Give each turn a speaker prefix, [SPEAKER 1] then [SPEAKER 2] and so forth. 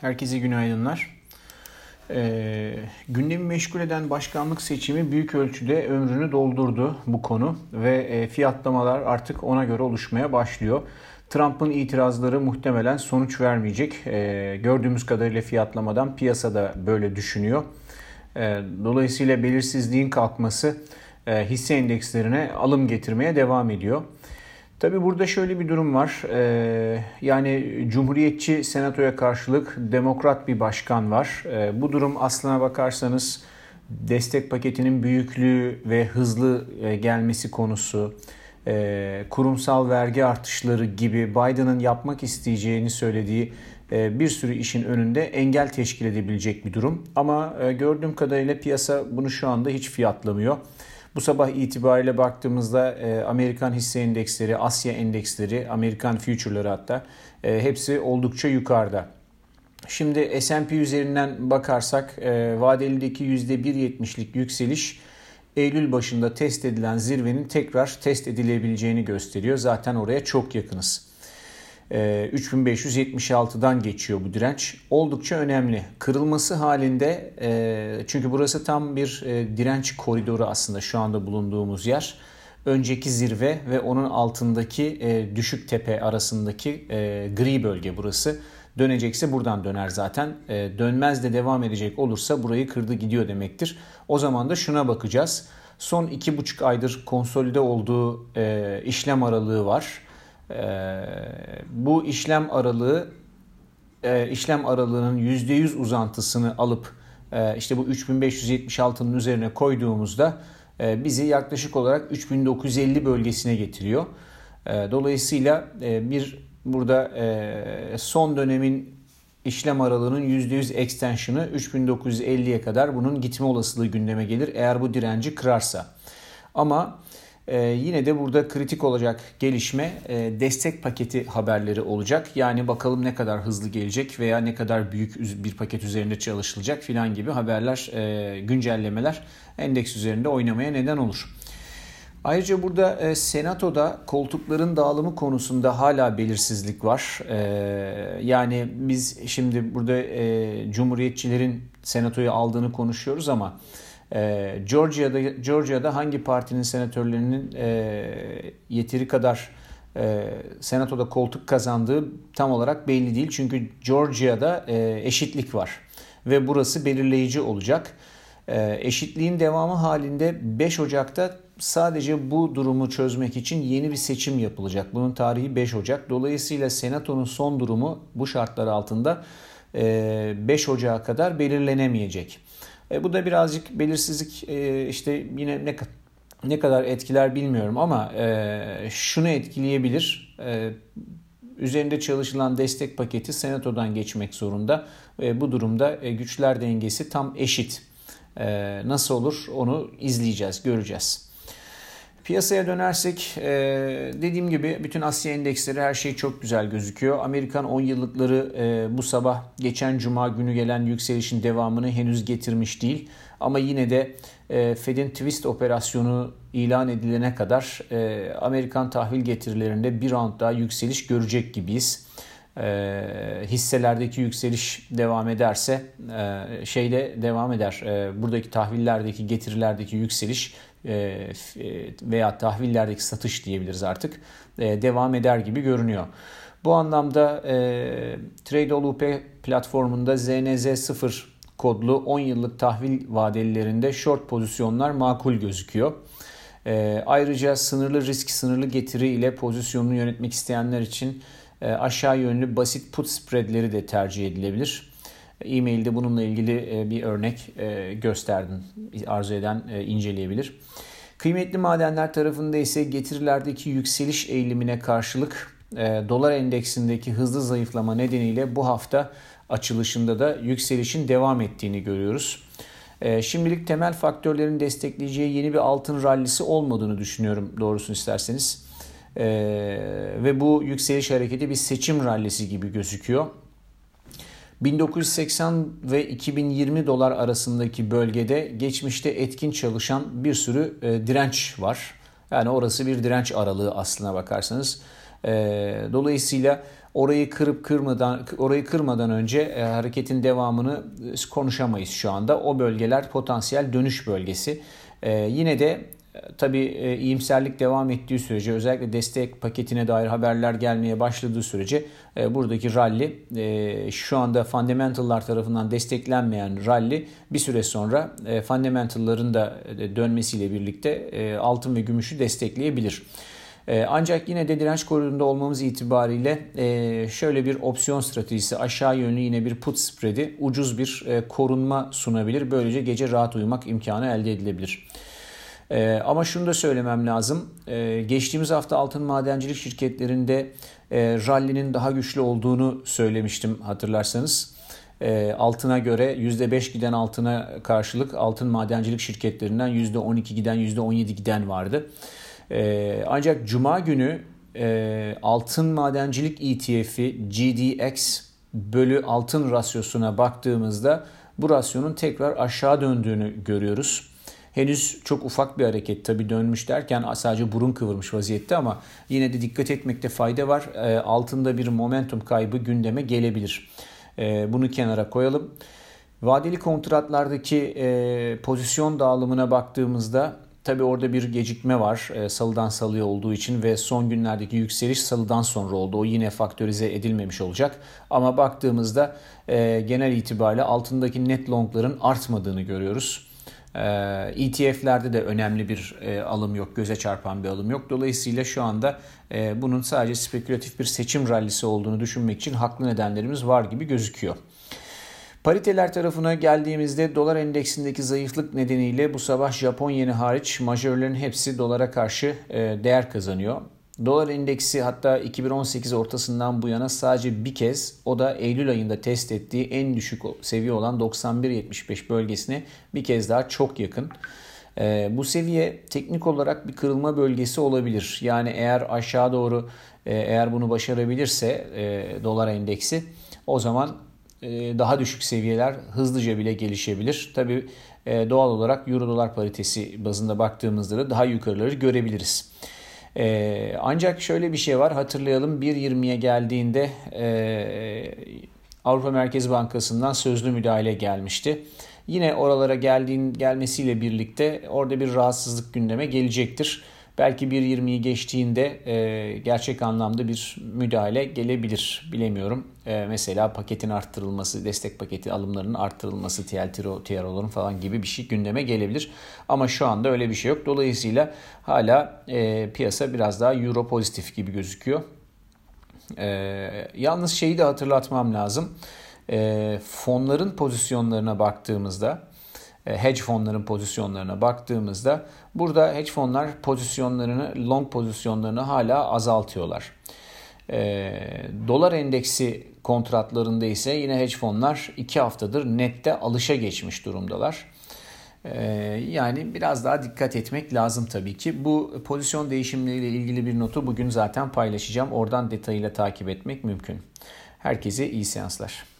[SPEAKER 1] Herkese günaydınlar. Ee, gündemi meşgul eden başkanlık seçimi büyük ölçüde ömrünü doldurdu bu konu ve e, fiyatlamalar artık ona göre oluşmaya başlıyor. Trump'ın itirazları muhtemelen sonuç vermeyecek. Ee, gördüğümüz kadarıyla fiyatlamadan piyasada böyle düşünüyor. Ee, dolayısıyla belirsizliğin kalkması e, hisse endekslerine alım getirmeye devam ediyor. Tabi burada şöyle bir durum var. Ee, yani Cumhuriyetçi senatoya karşılık demokrat bir başkan var. Ee, bu durum aslına bakarsanız destek paketinin büyüklüğü ve hızlı e, gelmesi konusu, e, kurumsal vergi artışları gibi Biden'ın yapmak isteyeceğini söylediği e, bir sürü işin önünde engel teşkil edebilecek bir durum. Ama gördüğüm kadarıyla piyasa bunu şu anda hiç fiyatlamıyor. Bu sabah itibariyle baktığımızda e, Amerikan hisse endeksleri, Asya endeksleri, Amerikan future'ları hatta e, hepsi oldukça yukarıda. Şimdi S&P üzerinden bakarsak e, vadelideki %1.70'lik yükseliş Eylül başında test edilen zirvenin tekrar test edilebileceğini gösteriyor. Zaten oraya çok yakınız. 3576'dan ee, geçiyor bu direnç. Oldukça önemli. Kırılması halinde e, çünkü burası tam bir e, direnç koridoru aslında şu anda bulunduğumuz yer. Önceki zirve ve onun altındaki e, düşük tepe arasındaki gri bölge burası. Dönecekse buradan döner zaten. Dönmez de devam edecek olursa burayı kırdı gidiyor demektir. O zaman da şuna bakacağız. Son iki buçuk aydır konsolide olduğu işlem aralığı var ee, bu işlem aralığı e, işlem aralığının %100 uzantısını alıp e, işte bu 3576'nın üzerine koyduğumuzda e, bizi yaklaşık olarak 3950 bölgesine getiriyor. Dolayısıyla bir burada son dönemin işlem aralığının %100 extension'ı 3950'ye kadar bunun gitme olasılığı gündeme gelir eğer bu direnci kırarsa. Ama ee, yine de burada kritik olacak gelişme e, destek paketi haberleri olacak. Yani bakalım ne kadar hızlı gelecek veya ne kadar büyük bir paket üzerinde çalışılacak filan gibi haberler, e, güncellemeler endeks üzerinde oynamaya neden olur. Ayrıca burada e, Senato'da koltukların dağılımı konusunda hala belirsizlik var. E, yani biz şimdi burada e, Cumhuriyetçilerin Senato'yu aldığını konuşuyoruz ama e, Georgia'da Georgia'da hangi partinin senatörlerinin e, yeteri kadar e, senatoda koltuk kazandığı tam olarak belli değil. Çünkü Georgia'da e, eşitlik var ve burası belirleyici olacak. Eşitliğin devamı halinde 5 Ocak'ta sadece bu durumu çözmek için yeni bir seçim yapılacak. Bunun tarihi 5 Ocak. Dolayısıyla senatonun son durumu bu şartlar altında 5 Ocak'a kadar belirlenemeyecek. E, bu da birazcık belirsizlik e, işte yine ne ne kadar etkiler bilmiyorum ama e, şunu etkileyebilir. E, üzerinde çalışılan destek paketi senatodan geçmek zorunda. E, bu durumda e, güçler dengesi tam eşit. E, nasıl olur onu izleyeceğiz, göreceğiz. Piyasaya dönersek e, dediğim gibi bütün Asya endeksleri her şey çok güzel gözüküyor. Amerikan 10 yıllıkları e, bu sabah geçen cuma günü gelen yükselişin devamını henüz getirmiş değil. Ama yine de e, Fed'in twist operasyonu ilan edilene kadar Amerikan tahvil getirilerinde bir round daha yükseliş görecek gibiyiz. hisselerdeki yükseliş devam ederse şeyde devam eder. buradaki tahvillerdeki getirilerdeki yükseliş veya tahvillerdeki satış diyebiliriz artık e, devam eder gibi görünüyor. Bu anlamda TradeOLUP platformunda ZNZ0 kodlu 10 yıllık tahvil vadelerinde short pozisyonlar makul gözüküyor. ayrıca sınırlı risk, sınırlı getiri ile pozisyonunu yönetmek isteyenler için aşağı yönlü basit put spreadleri de tercih edilebilir. E-mailde bununla ilgili e, bir örnek e, gösterdim. Arzu eden e, inceleyebilir. Kıymetli madenler tarafında ise getirilerdeki yükseliş eğilimine karşılık dolar endeksindeki hızlı zayıflama nedeniyle bu hafta açılışında da yükselişin devam ettiğini görüyoruz. Şimdilik temel faktörlerin destekleyeceği yeni bir altın rallisi olmadığını düşünüyorum doğrusunu isterseniz. Ve bu yükseliş hareketi bir seçim rallisi gibi gözüküyor. 1980 ve 2020 dolar arasındaki bölgede geçmişte etkin çalışan bir sürü e, direnç var. Yani orası bir direnç aralığı aslına bakarsanız. Dolayısıyla orayı kırıp kırmadan orayı kırmadan önce hareketin devamını konuşamayız şu anda. O bölgeler potansiyel dönüş bölgesi. Yine de Tabii e, iyimserlik devam ettiği sürece özellikle destek paketine dair haberler gelmeye başladığı sürece e, buradaki rally e, şu anda fundamentallar tarafından desteklenmeyen rally bir süre sonra fundamentalların da dönmesiyle birlikte altın ve gümüşü destekleyebilir. Ancak yine de direnç koridorunda olmamız itibariyle şöyle bir opsiyon stratejisi aşağı yönlü yine bir put spread'i ucuz bir korunma sunabilir. Böylece gece rahat uyumak imkanı elde edilebilir. E, ama şunu da söylemem lazım. E, geçtiğimiz hafta altın madencilik şirketlerinde e, rally'nin daha güçlü olduğunu söylemiştim hatırlarsanız. E, altına göre %5 giden altına karşılık altın madencilik şirketlerinden %12 giden %17 giden vardı. E, ancak cuma günü e, altın madencilik ETF'i GDX bölü altın rasyosuna baktığımızda bu rasyonun tekrar aşağı döndüğünü görüyoruz. Henüz çok ufak bir hareket tabi dönmüş derken sadece burun kıvırmış vaziyette ama yine de dikkat etmekte fayda var. E, altında bir momentum kaybı gündeme gelebilir. E, bunu kenara koyalım. Vadeli kontratlardaki e, pozisyon dağılımına baktığımızda tabi orada bir gecikme var e, salıdan salıya olduğu için ve son günlerdeki yükseliş salıdan sonra oldu. O yine faktörize edilmemiş olacak. Ama baktığımızda e, genel itibariyle altındaki net longların artmadığını görüyoruz. ETF'lerde ee, e de önemli bir e, alım yok, göze çarpan bir alım yok. Dolayısıyla şu anda e, bunun sadece spekülatif bir seçim rallisi olduğunu düşünmek için haklı nedenlerimiz var gibi gözüküyor. Pariteler tarafına geldiğimizde dolar endeksindeki zayıflık nedeniyle bu sabah Japon yeni hariç majörlerin hepsi dolara karşı değer kazanıyor. Dolar endeksi hatta 2018 ortasından bu yana sadece bir kez o da Eylül ayında test ettiği en düşük seviye olan 91.75 bölgesine bir kez daha çok yakın. E, bu seviye teknik olarak bir kırılma bölgesi olabilir. Yani eğer aşağı doğru e, eğer bunu başarabilirse e, dolar endeksi o zaman e, daha düşük seviyeler hızlıca bile gelişebilir. Tabi e, doğal olarak euro dolar paritesi bazında baktığımızda da daha yukarıları görebiliriz. E, ancak şöyle bir şey var hatırlayalım 1.20'ye geldiğinde e, Avrupa Merkez Bankası'ndan sözlü müdahale gelmişti. Yine oralara geldiğin gelmesiyle birlikte orada bir rahatsızlık gündeme gelecektir. Belki 1.20'yi geçtiğinde e, gerçek anlamda bir müdahale gelebilir. Bilemiyorum. E, mesela paketin arttırılması, destek paketi alımlarının arttırılması, TLTRO, TRO'ların falan gibi bir şey gündeme gelebilir. Ama şu anda öyle bir şey yok. Dolayısıyla hala e, piyasa biraz daha euro pozitif gibi gözüküyor. E, yalnız şeyi de hatırlatmam lazım. E, fonların pozisyonlarına baktığımızda hedge fonların pozisyonlarına baktığımızda burada hedge fonlar pozisyonlarını long pozisyonlarını hala azaltıyorlar. E, dolar endeksi kontratlarında ise yine hedge fonlar 2 haftadır nette alışa geçmiş durumdalar. E, yani biraz daha dikkat etmek lazım tabii ki. Bu pozisyon değişimleriyle ilgili bir notu bugün zaten paylaşacağım. Oradan detayıyla takip etmek mümkün. Herkese iyi seanslar.